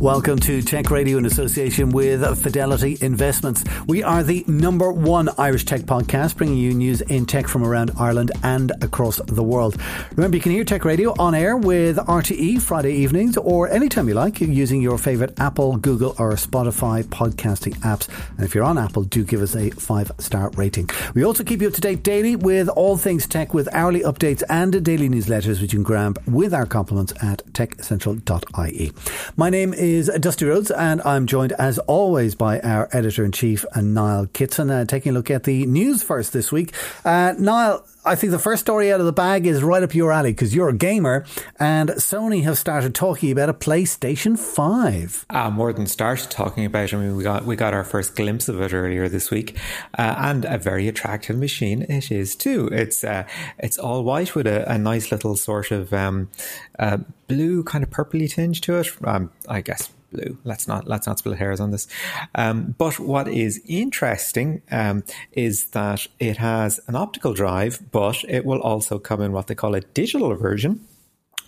Welcome to Tech Radio in association with Fidelity Investments. We are the number one Irish tech podcast, bringing you news in tech from around Ireland and across the world. Remember, you can hear Tech Radio on air with RTE Friday evenings or anytime you like using your favourite Apple, Google, or Spotify podcasting apps. And if you're on Apple, do give us a five star rating. We also keep you up to date daily with all things tech with hourly updates and daily newsletters, which you can grab with our compliments at techcentral.ie. My name is is Dusty Rhodes, and I'm joined as always by our editor in chief, Niall Kitson, uh, taking a look at the news first this week. Uh, Niall, I think the first story out of the bag is right up your alley because you're a gamer, and Sony have started talking about a PlayStation Five. Uh, more than started talking about. I mean, we got we got our first glimpse of it earlier this week, uh, and a very attractive machine it is too. It's uh, it's all white with a, a nice little sort of um, uh, blue kind of purpley tinge to it. Um, I guess blue. Let's not let's not split hairs on this. Um, but what is interesting um, is that it has an optical drive, but it will also come in what they call a digital version,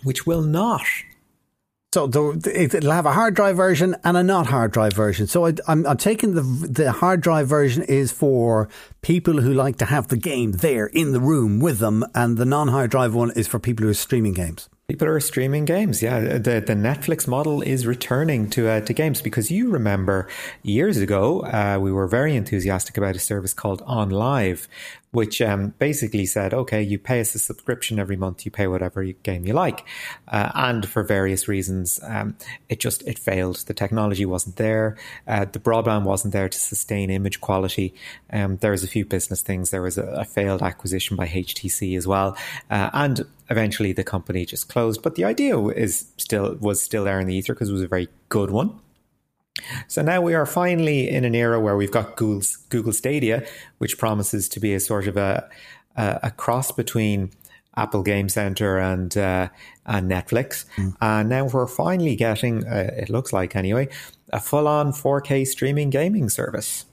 which will not so the, it'll have a hard drive version and a not hard drive version. So I, am taking the the hard drive version is for people who like to have the game there in the room with them, and the non hard drive one is for people who are streaming games. People are streaming games. Yeah, the the Netflix model is returning to uh, to games because you remember years ago uh, we were very enthusiastic about a service called OnLive, which um, basically said, okay, you pay us a subscription every month, you pay whatever game you like, uh, and for various reasons, um, it just it failed. The technology wasn't there, uh, the broadband wasn't there to sustain image quality. Um, there was a few business things. There was a, a failed acquisition by HTC as well, uh, and eventually the company just closed. But the idea is still was still there in the ether because it was a very good one. So now we are finally in an era where we've got Google's, Google Stadia, which promises to be a sort of a, a, a cross between Apple Game Center and uh, and Netflix. Mm. And now we're finally getting, uh, it looks like anyway, a full on 4K streaming gaming service.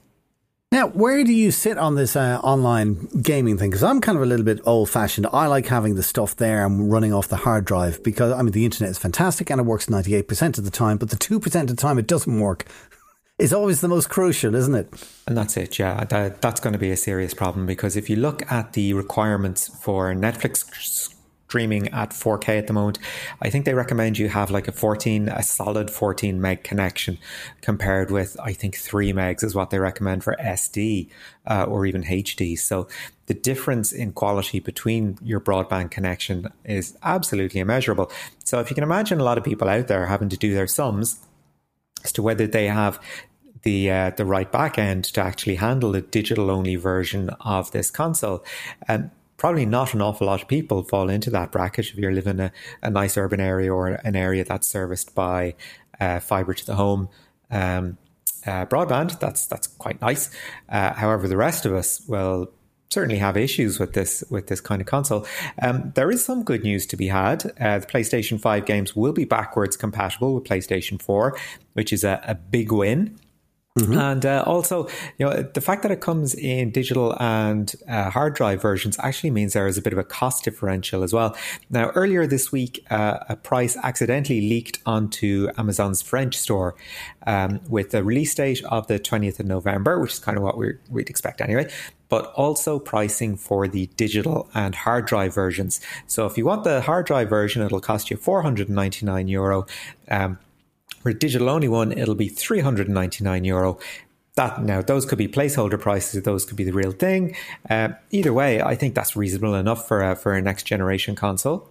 Now, where do you sit on this uh, online gaming thing? Because I'm kind of a little bit old fashioned. I like having the stuff there and running off the hard drive because, I mean, the internet is fantastic and it works 98% of the time, but the 2% of the time it doesn't work is always the most crucial, isn't it? And that's it, yeah. That, that's going to be a serious problem because if you look at the requirements for Netflix streaming at 4K at the moment. I think they recommend you have like a 14, a solid 14 meg connection compared with, I think, 3 megs is what they recommend for SD uh, or even HD. So the difference in quality between your broadband connection is absolutely immeasurable. So if you can imagine a lot of people out there having to do their sums as to whether they have the uh, the right back end to actually handle the digital only version of this console. Um, probably not an awful lot of people fall into that bracket if you're living in a, a nice urban area or an area that's serviced by uh, fiber to the home um, uh, broadband. That's that's quite nice. Uh, however, the rest of us will certainly have issues with this with this kind of console. Um, there is some good news to be had. Uh, the PlayStation Five games will be backwards compatible with PlayStation Four, which is a, a big win. Mm-hmm. And uh, also, you know, the fact that it comes in digital and uh, hard drive versions actually means there is a bit of a cost differential as well. Now, earlier this week, uh, a price accidentally leaked onto Amazon's French store um, with the release date of the 20th of November, which is kind of what we would expect anyway but also pricing for the digital and hard drive versions. So if you want the hard drive version, it'll cost you 499 euro. Um, for a digital only one, it'll be 399 euro. That now, those could be placeholder prices. Those could be the real thing. Uh, either way, I think that's reasonable enough for a, for a next generation console.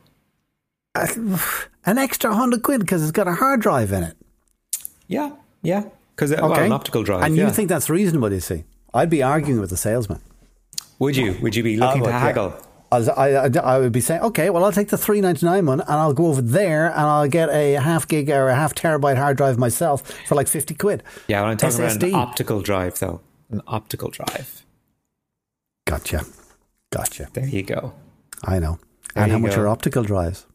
Uh, an extra hundred quid because it's got a hard drive in it. Yeah, yeah, because okay. well, an optical drive. And yeah. you think that's reasonable? You see, I'd be arguing with the salesman. Would you? Would you be looking would, to haggle? Yeah. I, I, I would be saying, okay, well, I'll take the three ninety nine one, and I'll go over there, and I'll get a half gig or a half terabyte hard drive myself for like fifty quid. Yeah, I'm talking SSD. about an optical drive, though, an optical drive. Gotcha, gotcha. There you go. I know. There and how much go. are optical drives?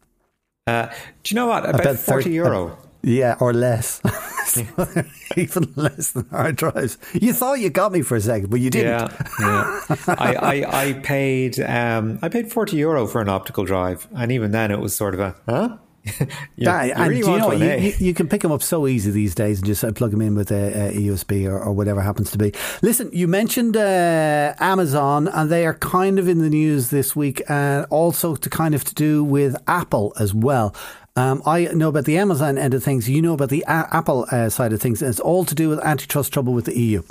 Uh, do you know what? About, about 40 30, euro. Yeah, or less. Even less than hard drives. You thought you got me for a second, but you didn't. Yeah, yeah. I, I, I paid um, I paid forty euro for an optical drive, and even then it was sort of a huh. you, Yeah, you really you know one, eh? you, you can pick them up so easy these days and just uh, plug them in with a, a USB or, or whatever happens to be. Listen, you mentioned uh, Amazon, and they are kind of in the news this week, and also to kind of to do with Apple as well. Um, I know about the Amazon end of things. You know about the A- Apple uh, side of things. It's all to do with antitrust trouble with the EU.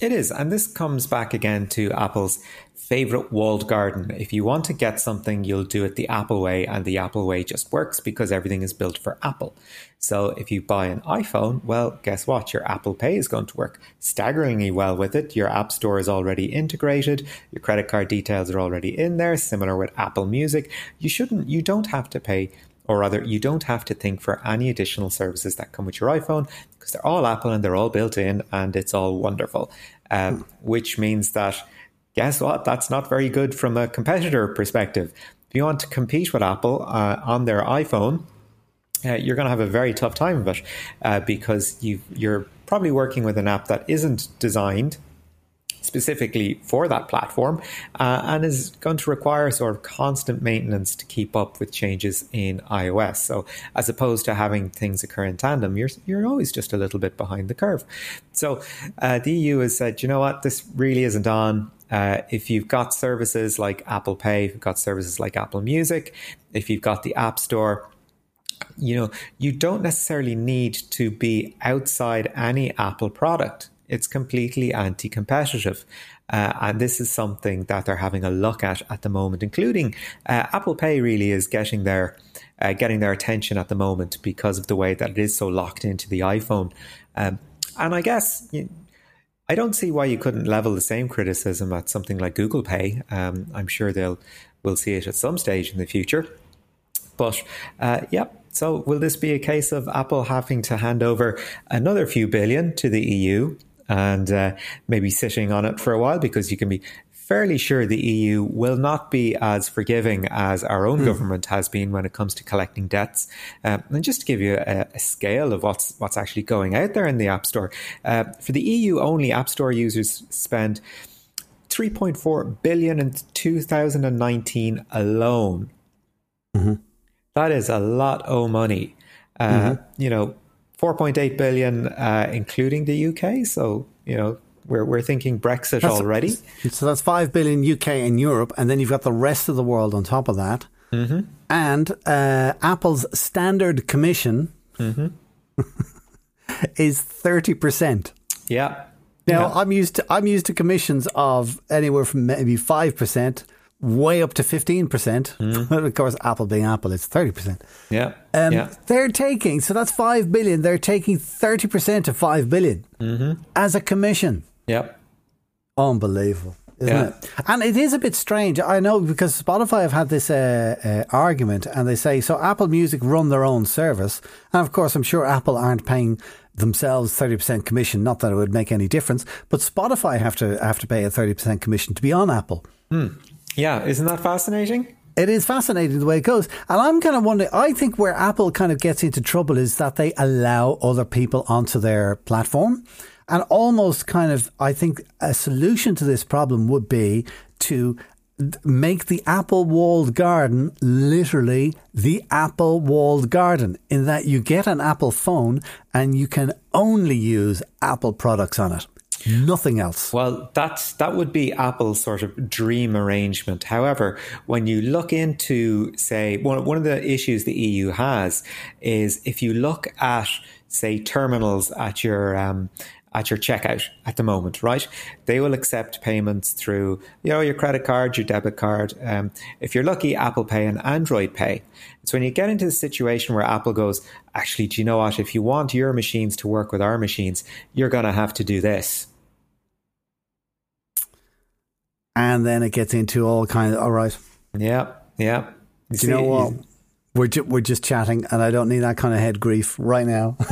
It is, and this comes back again to Apple's favorite walled garden. If you want to get something, you'll do it the Apple way, and the Apple way just works because everything is built for Apple. So if you buy an iPhone, well, guess what? Your Apple Pay is going to work staggeringly well with it. Your App Store is already integrated. Your credit card details are already in there. Similar with Apple Music. You shouldn't, you don't have to pay or rather, you don't have to think for any additional services that come with your iPhone because they're all Apple and they're all built in and it's all wonderful. Um, which means that, guess what? That's not very good from a competitor perspective. If you want to compete with Apple uh, on their iPhone, uh, you're going to have a very tough time of it uh, because you you're probably working with an app that isn't designed specifically for that platform uh, and is going to require sort of constant maintenance to keep up with changes in iOS. So as opposed to having things occur in tandem, you're you're always just a little bit behind the curve. So uh, the EU has said, you know what, this really isn't on. Uh, if you've got services like Apple Pay, if you've got services like Apple Music, if you've got the App Store, you know, you don't necessarily need to be outside any Apple product. It's completely anti competitive. Uh, and this is something that they're having a look at at the moment, including uh, Apple Pay really is getting their, uh, getting their attention at the moment because of the way that it is so locked into the iPhone. Um, and I guess you, I don't see why you couldn't level the same criticism at something like Google Pay. Um, I'm sure they'll will see it at some stage in the future. But uh, yep. So will this be a case of Apple having to hand over another few billion to the EU and uh, maybe sitting on it for a while because you can be fairly sure the EU will not be as forgiving as our own government has been when it comes to collecting debts. Um, and just to give you a, a, scale of what's what's actually going out there in the App Store, uh, for the EU only, App Store users spend 3.4 billion in 2019 alone. Mm-hmm. That is a lot of money. Uh, mm-hmm. You know, 4.8 billion, uh, including the UK. So, you know, we're, we're thinking Brexit that's, already. So that's 5 billion UK and Europe. And then you've got the rest of the world on top of that. Mm-hmm. And uh, Apple's standard commission mm-hmm. is 30%. Yeah. Now yeah. I'm used to I'm used to commissions of anywhere from maybe five percent way up to 15%. Mm. But of course, Apple being Apple, it's 30%. Yeah. Um, yeah. They're taking, so that's 5 billion. They're taking 30% of 5 billion mm-hmm. as a commission. Yep. Unbelievable. Isn't Yeah. it? And it is a bit strange. I know because Spotify have had this uh, uh, argument and they say, so Apple Music run their own service. And of course, I'm sure Apple aren't paying themselves 30% commission. Not that it would make any difference, but Spotify have to have to pay a 30% commission to be on Apple. Hmm. Yeah, isn't that fascinating? It is fascinating the way it goes. And I'm kind of wondering, I think where Apple kind of gets into trouble is that they allow other people onto their platform. And almost kind of, I think a solution to this problem would be to make the Apple walled garden literally the Apple walled garden in that you get an Apple phone and you can only use Apple products on it. Nothing else. Well, that's that would be Apple's sort of dream arrangement. However, when you look into, say, one one of the issues the EU has is if you look at, say, terminals at your um, at your checkout at the moment, right? They will accept payments through, you know, your credit card, your debit card. Um, if you're lucky, Apple Pay and Android Pay. So when you get into the situation where Apple goes, actually, do you know what? If you want your machines to work with our machines, you're going to have to do this. And then it gets into all kind of, all right. Yeah, yeah. Do you know what? We're, ju- we're just chatting, and I don't need that kind of head grief right now.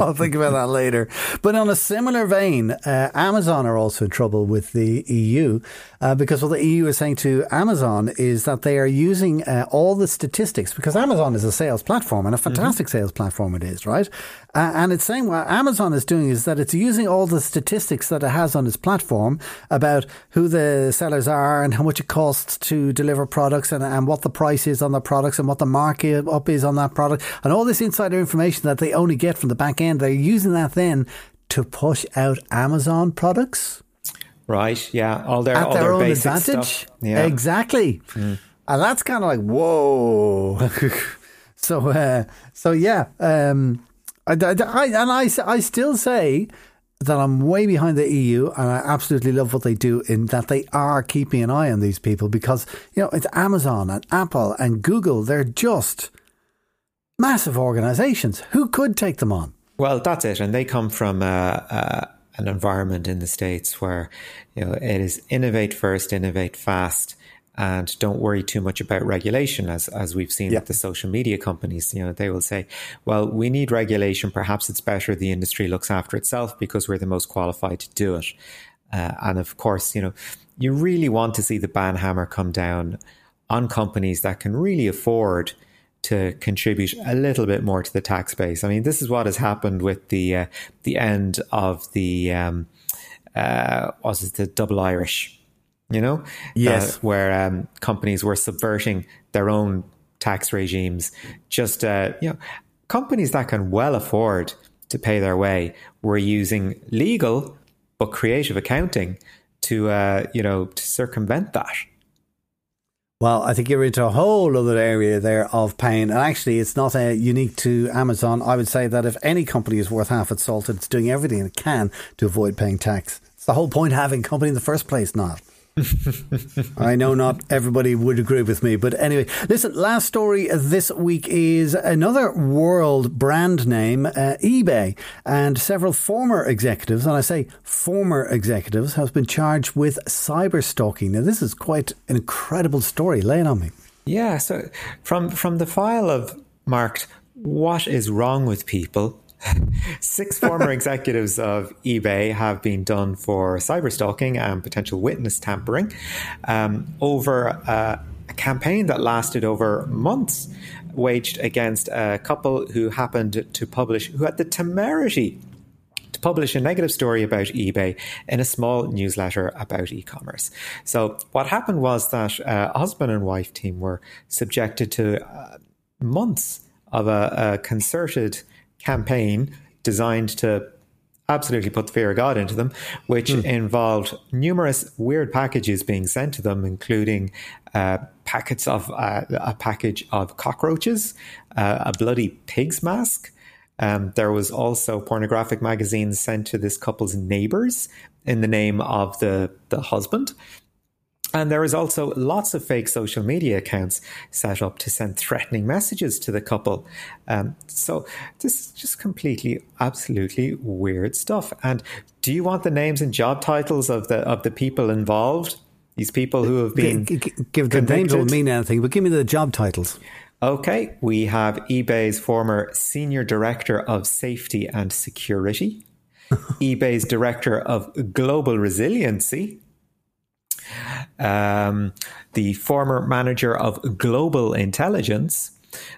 I'll think about that later. But on a similar vein, uh, Amazon are also in trouble with the EU uh, because what the EU is saying to Amazon is that they are using uh, all the statistics because Amazon is a sales platform and a fantastic mm-hmm. sales platform it is, right? Uh, and it's saying what Amazon is doing is that it's using all the statistics that it has on its platform about who the sellers are and how much it costs to deliver products and, and what the price is on the products and what the market up is on that product and all this insider information that they only get from the back end. They're using that then to push out Amazon products. Right. Yeah. All their at all their, their own advantage. Stuff. Yeah. Exactly. Mm. And that's kind of like whoa. so uh, so yeah. Um, I, I, and I, I still say that I'm way behind the EU and I absolutely love what they do in that they are keeping an eye on these people because, you know, it's Amazon and Apple and Google. They're just massive organizations. Who could take them on? Well, that's it. And they come from uh, uh, an environment in the States where, you know, it is innovate first, innovate fast and don't worry too much about regulation as as we've seen with the social media companies. You know they will say well we need regulation. Perhaps it's better the industry looks after itself because we're the most qualified to do it. Uh, and of course you know you really want to see the ban hammer come down on companies that can really afford to contribute a little bit more to the tax base. I mean, this is what has happened with the uh, the end of the um, uh, was it the double Irish you know? Yes. Uh, where um, companies were subverting their own tax regimes. Just, uh, you know, companies that can well afford to pay their way were using legal but creative accounting to, uh, you know, to circumvent that. Well, I think you're into a whole other area there of pain. And actually, it's not uh, unique to Amazon. I would say that if any company is worth half its salt, it's doing everything it can to avoid paying tax. It's the whole point of having company in the first place, not. I know not everybody would agree with me, but anyway, listen. Last story this week is another world brand name, uh, eBay, and several former executives, and I say former executives, have been charged with cyber stalking. Now, this is quite an incredible story. Lay it on me. Yeah. So, from from the file of marked "What is wrong with people?" Six former executives of eBay have been done for cyberstalking and potential witness tampering um, over a campaign that lasted over months, waged against a couple who happened to publish, who had the temerity to publish a negative story about eBay in a small newsletter about e commerce. So, what happened was that uh, husband and wife team were subjected to uh, months of a, a concerted campaign designed to absolutely put the fear of God into them, which mm. involved numerous weird packages being sent to them, including uh, packets of uh, a package of cockroaches, uh, a bloody pig's mask. Um, there was also pornographic magazines sent to this couple's neighbors in the name of the the husband. And there is also lots of fake social media accounts set up to send threatening messages to the couple. Um, so this is just completely, absolutely weird stuff. And do you want the names and job titles of the of the people involved? These people who have been give, give the names don't mean anything, but give me the job titles. Okay, we have eBay's former senior director of safety and security, eBay's director of global resiliency um, the former manager of global intelligence,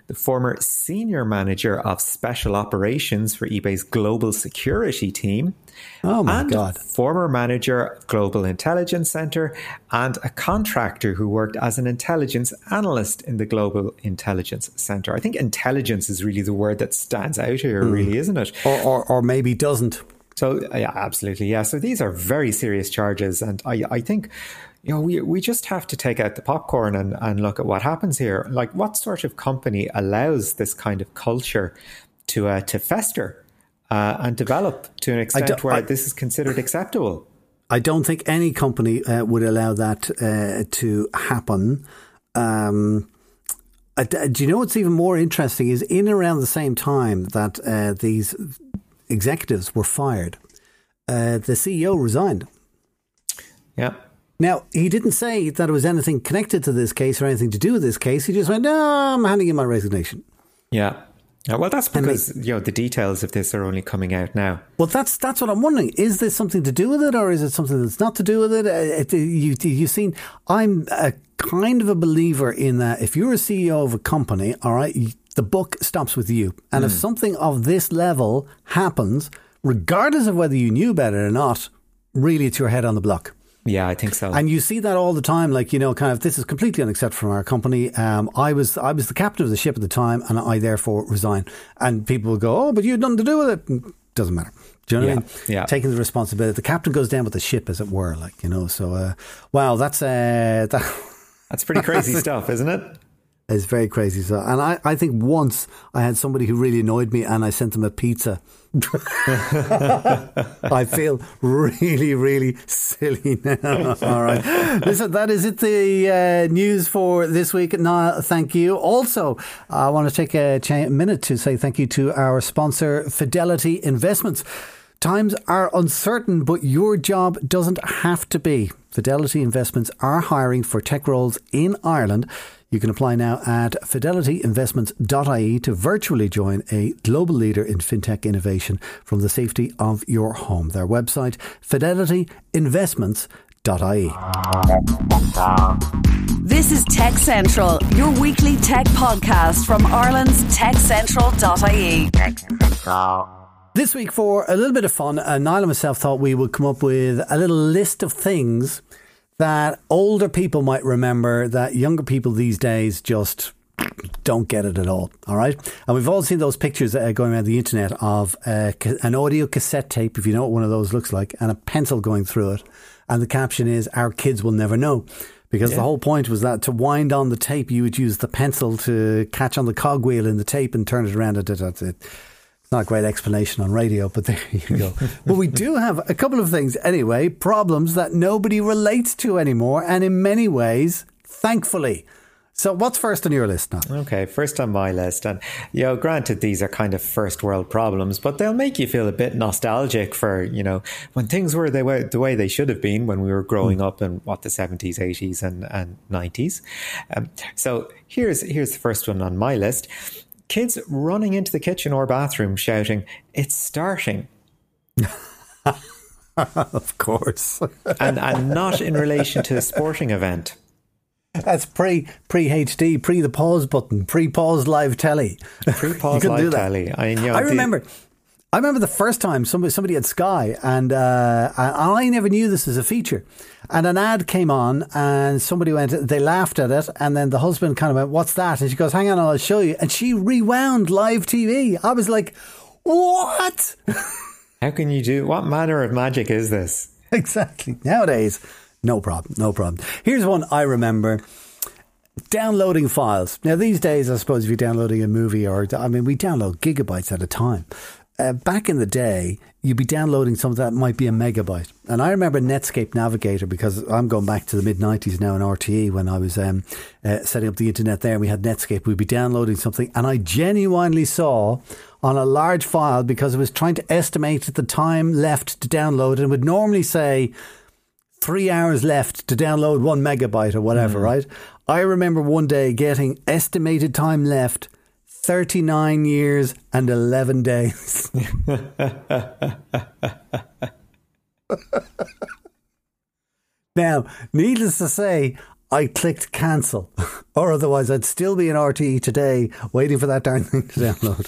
the former senior manager of special operations for eBay's global security team. Oh my and God. Former manager of Global Intelligence Center and a contractor who worked as an intelligence analyst in the Global Intelligence Center. I think intelligence is really the word that stands out here, mm. really, isn't it? Or, or, or maybe doesn't. So yeah, absolutely, yeah. So these are very serious charges, and I, I think, you know, we we just have to take out the popcorn and, and look at what happens here. Like, what sort of company allows this kind of culture to uh, to fester uh, and develop to an extent where I, this is considered acceptable? I don't think any company uh, would allow that uh, to happen. Um, do you know what's even more interesting is in around the same time that uh, these executives were fired. Uh, the CEO resigned. Yeah. Now, he didn't say that it was anything connected to this case or anything to do with this case. He just went, no, I'm handing in my resignation. Yeah. Yeah, well, that's because you know the details of this are only coming out now. Well, that's that's what I'm wondering. Is this something to do with it, or is it something that's not to do with it? Uh, it you you've seen. I'm a kind of a believer in that. If you're a CEO of a company, all right, the book stops with you, and mm. if something of this level happens, regardless of whether you knew about it or not, really, it's your head on the block. Yeah, I think so. And you see that all the time, like you know, kind of this is completely unacceptable from our company. Um, I was I was the captain of the ship at the time, and I therefore resign. And people will go, "Oh, but you had nothing to do with it." Doesn't matter. Do you know yeah, what I mean? Yeah. Taking the responsibility. The captain goes down with the ship, as it were, like you know. So, uh, wow, that's uh, that, that's pretty crazy stuff, isn't it? It's very crazy. So, and I, I think once I had somebody who really annoyed me, and I sent them a pizza I feel really, really silly now. All right. Listen, that is it, the uh, news for this week. Now, thank you. Also, I want to take a minute to say thank you to our sponsor, Fidelity Investments. Times are uncertain, but your job doesn't have to be. Fidelity Investments are hiring for tech roles in Ireland. You can apply now at fidelityinvestments.ie to virtually join a global leader in fintech innovation from the safety of your home. Their website, fidelityinvestments.ie. This is Tech Central, your weekly tech podcast from Ireland's techcentral.ie. This week, for a little bit of fun, uh, Niall and myself thought we would come up with a little list of things that older people might remember that younger people these days just don't get it at all. All right. And we've all seen those pictures uh, going around the internet of uh, an audio cassette tape, if you know what one of those looks like, and a pencil going through it. And the caption is, Our kids will never know. Because yeah. the whole point was that to wind on the tape, you would use the pencil to catch on the cogwheel in the tape and turn it around. That's it not a great explanation on radio, but there you go. but we do have a couple of things anyway, problems that nobody relates to anymore, and in many ways, thankfully. So, what's first on your list now? Okay, first on my list, and you know, granted, these are kind of first world problems, but they'll make you feel a bit nostalgic for you know when things were the way, the way they should have been when we were growing mm. up in what the seventies, eighties, and and nineties. Um, so here's here's the first one on my list kids running into the kitchen or bathroom shouting, It's starting. of course. and, and not in relation to a sporting event. That's pre pre HD, pre the pause button, pre pause live telly. Pre pause live telly. I, you know, I remember. I remember the first time somebody somebody had Sky, and uh, I never knew this as a feature. And an ad came on, and somebody went. They laughed at it, and then the husband kind of went, "What's that?" And she goes, "Hang on, I'll show you." And she rewound live TV. I was like, "What?" How can you do? What manner of magic is this? Exactly. Nowadays, no problem. No problem. Here's one I remember downloading files. Now, these days, I suppose if you're downloading a movie or, I mean, we download gigabytes at a time uh, back in the day, you'd be downloading something that might be a megabyte. And I remember Netscape Navigator because I'm going back to the mid 90s now in RTE when I was um, uh, setting up the internet there and we had Netscape. We'd be downloading something, and I genuinely saw on a large file because it was trying to estimate the time left to download and would normally say three hours left to download one megabyte or whatever, mm. right? I remember one day getting estimated time left 39 years and 11 days. now, needless to say, I clicked cancel, or otherwise I'd still be in RTE today waiting for that darn thing to download.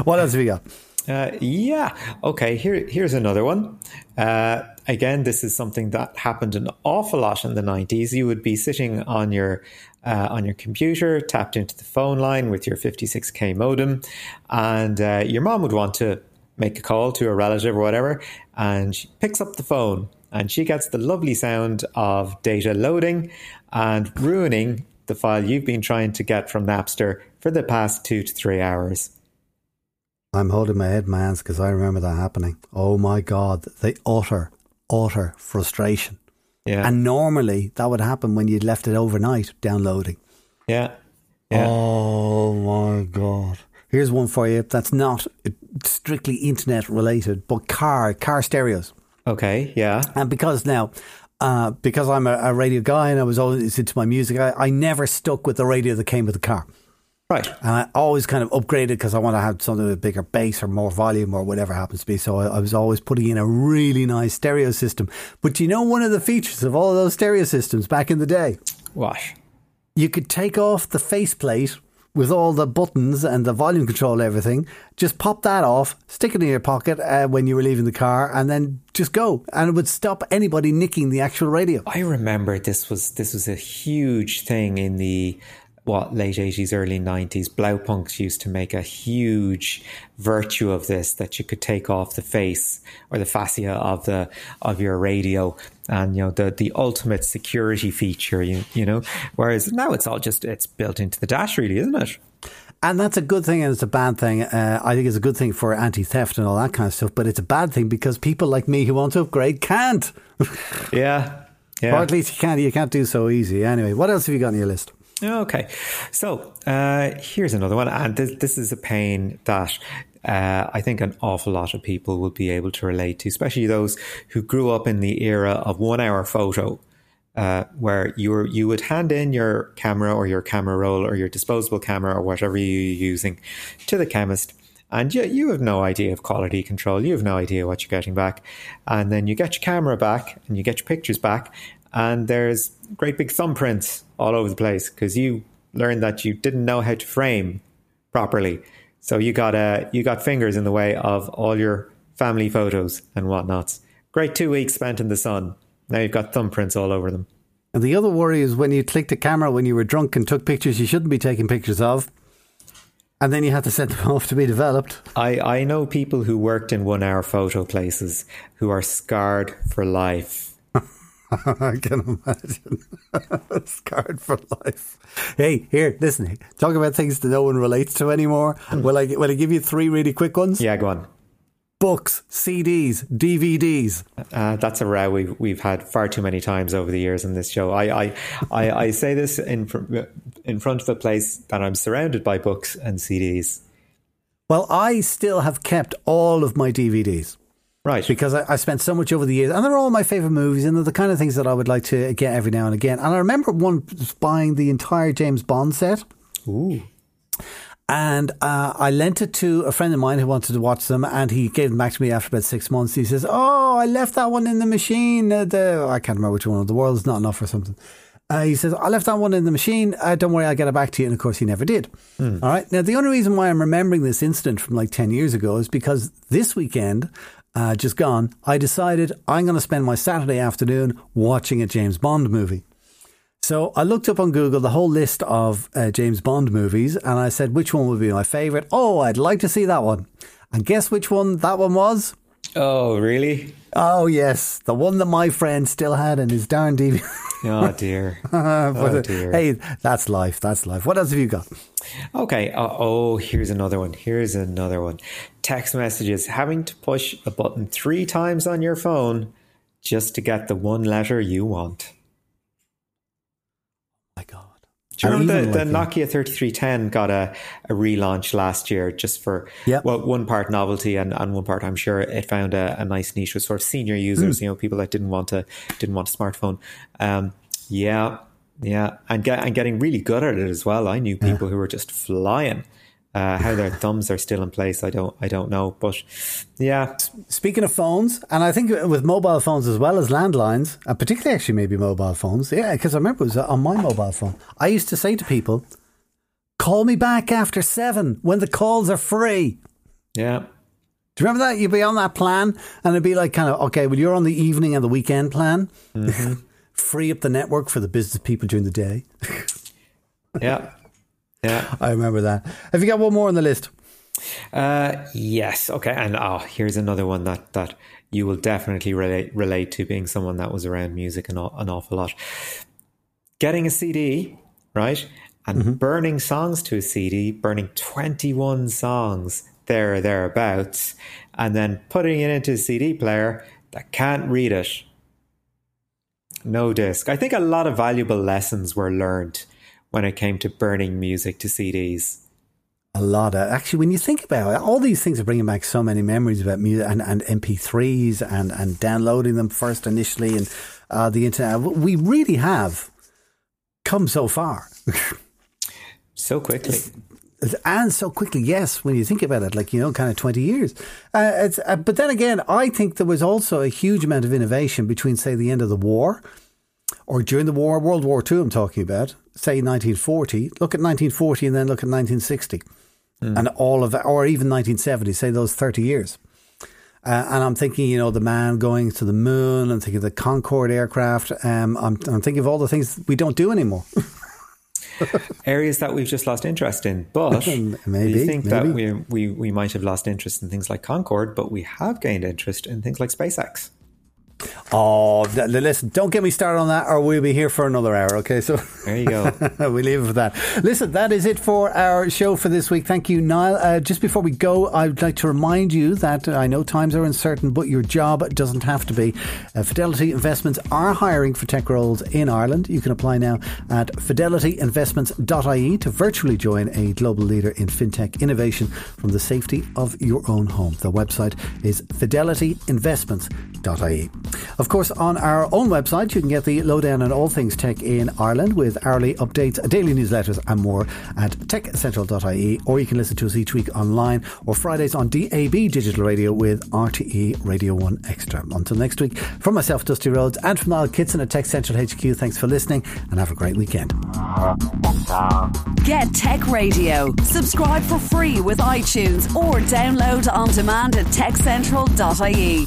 what else have we got? Uh, yeah. Okay. Here, here's another one. Uh, again, this is something that happened an awful lot in the 90s. You would be sitting on your uh, on your computer, tapped into the phone line with your 56k modem, and uh, your mom would want to make a call to a relative or whatever, and she picks up the phone and she gets the lovely sound of data loading and ruining the file you've been trying to get from Napster for the past two to three hours. I'm holding my head my hands because I remember that happening. Oh my God, the utter, utter frustration. Yeah. And normally that would happen when you'd left it overnight downloading. Yeah. yeah. Oh my God. Here's one for you that's not strictly internet related, but car, car stereos. Okay, yeah. And because now uh, because I'm a, a, radio guy and I was always into my music, I, I never stuck with the radio that came with the car. Right. And I always kind of upgraded because I want to have something with bigger bass or more volume or whatever happens to be. So I, I, was always putting in a really nice stereo system. But you know, one of the features of all of those stereo systems back in the day? What? You could take off the faceplate with all the buttons and the volume control everything. Just pop that off, stick it in your pocket uh, when you were leaving the car, and then just go. And it would stop anybody nicking the actual radio. I remember this was this was a huge thing in the what late 80s early 90s Blaupunkts used to make a huge virtue of this that you could take off the face or the fascia of the of your radio and you know the the ultimate security feature you, you know whereas now it's all just it's built into the dash really isn't it and that's a good thing and it's a bad thing. Uh, I think it's a good thing for anti theft and all that kind of stuff, but it's a bad thing because people like me who want to upgrade can't. yeah. Yeah. Or at least you can't. You can't do so easy. Anyway, what else have you got on your list? Okay, so uh, here's another one, and this, this is a pain that uh, I think an awful lot of people will be able to relate to, especially those who grew up in the era of one-hour photo, uh, where you were, you would hand in your camera or your camera roll or your disposable camera or whatever you're using to the chemist. And you, you have no idea of quality control. You have no idea what you're getting back. And then you get your camera back and you get your pictures back and there's great big thumbprints all over the place because you learned that you didn't know how to frame properly. So you got uh, you got fingers in the way of all your family photos and whatnots. Great two weeks spent in the sun. Now you've got thumbprints all over them. And the other worry is when you clicked a camera when you were drunk and took pictures you shouldn't be taking pictures of. And then you had to send them off to be developed. I, I know people who worked in one hour photo places who are scarred for life I can imagine. Scarred for life. Hey, here, listen. Talk about things that no one relates to anymore. Will I? Will I give you three really quick ones? Yeah, go on. Books, CDs, DVDs. Uh, that's a row we've we've had far too many times over the years in this show. I I, I, I say this in in front of a place that I'm surrounded by books and CDs. Well, I still have kept all of my DVDs. Right. Because I, I, spent so much over the years, and they're all my favourite movies, and they're the kind of things that I would like to get every now and again. And I remember one buying the entire James Bond set. Ooh. And uh, I lent it to a friend of mine who wanted to watch them, and he gave them back to me after about six months. He says, "Oh, I left that one in the machine. Uh, the I can't remember which one. Of the world's not enough or something." Uh, he says, I left that one in the machine. Uh, don't worry, I'll get it back to you. And of course, he never did. Mm. All right. Now, the only reason why I'm remembering this incident from like 10 years ago is because this weekend uh, just gone, I decided I'm going to spend my Saturday afternoon watching a James Bond movie. So I looked up on Google the whole list of uh, James Bond movies and I said, which one would be my favourite? Oh, I'd like to see that one. And guess which one that one was? Oh, really? Oh, yes. The one that my friend still had in his darn DVD. oh, dear. oh, dear. Hey, that's life. That's life. What else have you got? Okay. Uh, oh, here's another one. Here's another one. Text messages. Having to push a button three times on your phone just to get the one letter you want. my God. Do you remember the, the Nokia 3310 got a, a relaunch last year just for yep. well, one part novelty and, and one part I'm sure it found a, a nice niche with sort of senior users, mm. you know, people that didn't want a didn't want a smartphone. Um, yeah, yeah, and get and getting really good at it as well. I knew people yeah. who were just flying. Uh, how their thumbs are still in place, I don't, I don't know. But yeah. Speaking of phones, and I think with mobile phones as well as landlines, and particularly actually maybe mobile phones, yeah, because I remember it was on my mobile phone. I used to say to people, "Call me back after seven when the calls are free." Yeah. Do you remember that? You'd be on that plan, and it'd be like kind of okay. Well, you're on the evening and the weekend plan. Mm-hmm. Free up the network for the business people during the day. yeah. Yeah. I remember that. Have you got one more on the list? Uh, yes. Okay. And oh, here's another one that, that you will definitely relate, relate to being someone that was around music an, an awful lot. Getting a CD, right? And mm-hmm. burning songs to a CD, burning 21 songs there or thereabouts, and then putting it into a CD player that can't read it. No disc. I think a lot of valuable lessons were learned when it came to burning music to CDs. A lot of actually, when you think about it, all these things are bringing back so many memories about music and, and MP3s and, and downloading them first initially. And uh, the internet. We really have come so far. so quickly. And so quickly, yes, when you think about it, like, you know, kind of 20 years. Uh, uh, but then again, I think there was also a huge amount of innovation between, say, the end of the war or during the war, World War II, I'm talking about, say 1940. Look at 1940 and then look at 1960. Mm. And all of that, or even 1970, say those 30 years. Uh, and I'm thinking, you know, the man going to the moon. I'm thinking the Concorde aircraft. Um, I'm, I'm thinking of all the things we don't do anymore. areas that we've just lost interest in. But maybe, you think maybe. that we, we, we might have lost interest in things like Concorde, but we have gained interest in things like SpaceX. Oh, listen, don't get me started on that, or we'll be here for another hour. Okay, so there you go. we leave it for that. Listen, that is it for our show for this week. Thank you, Niall. Uh, just before we go, I'd like to remind you that I know times are uncertain, but your job doesn't have to be. Uh, Fidelity Investments are hiring for tech roles in Ireland. You can apply now at fidelityinvestments.ie to virtually join a global leader in fintech innovation from the safety of your own home. The website is fidelityinvestments.ie. Of course, on our own website, you can get the lowdown on all things tech in Ireland with hourly updates, daily newsletters, and more at techcentral.ie, or you can listen to us each week online or Fridays on DAB digital radio with RTE Radio 1 Extra. Until next week, from myself, Dusty Rhodes, and from Niall Kitson at Tech Central HQ, thanks for listening and have a great weekend. Get Tech Radio. Subscribe for free with iTunes or download on demand at techcentral.ie.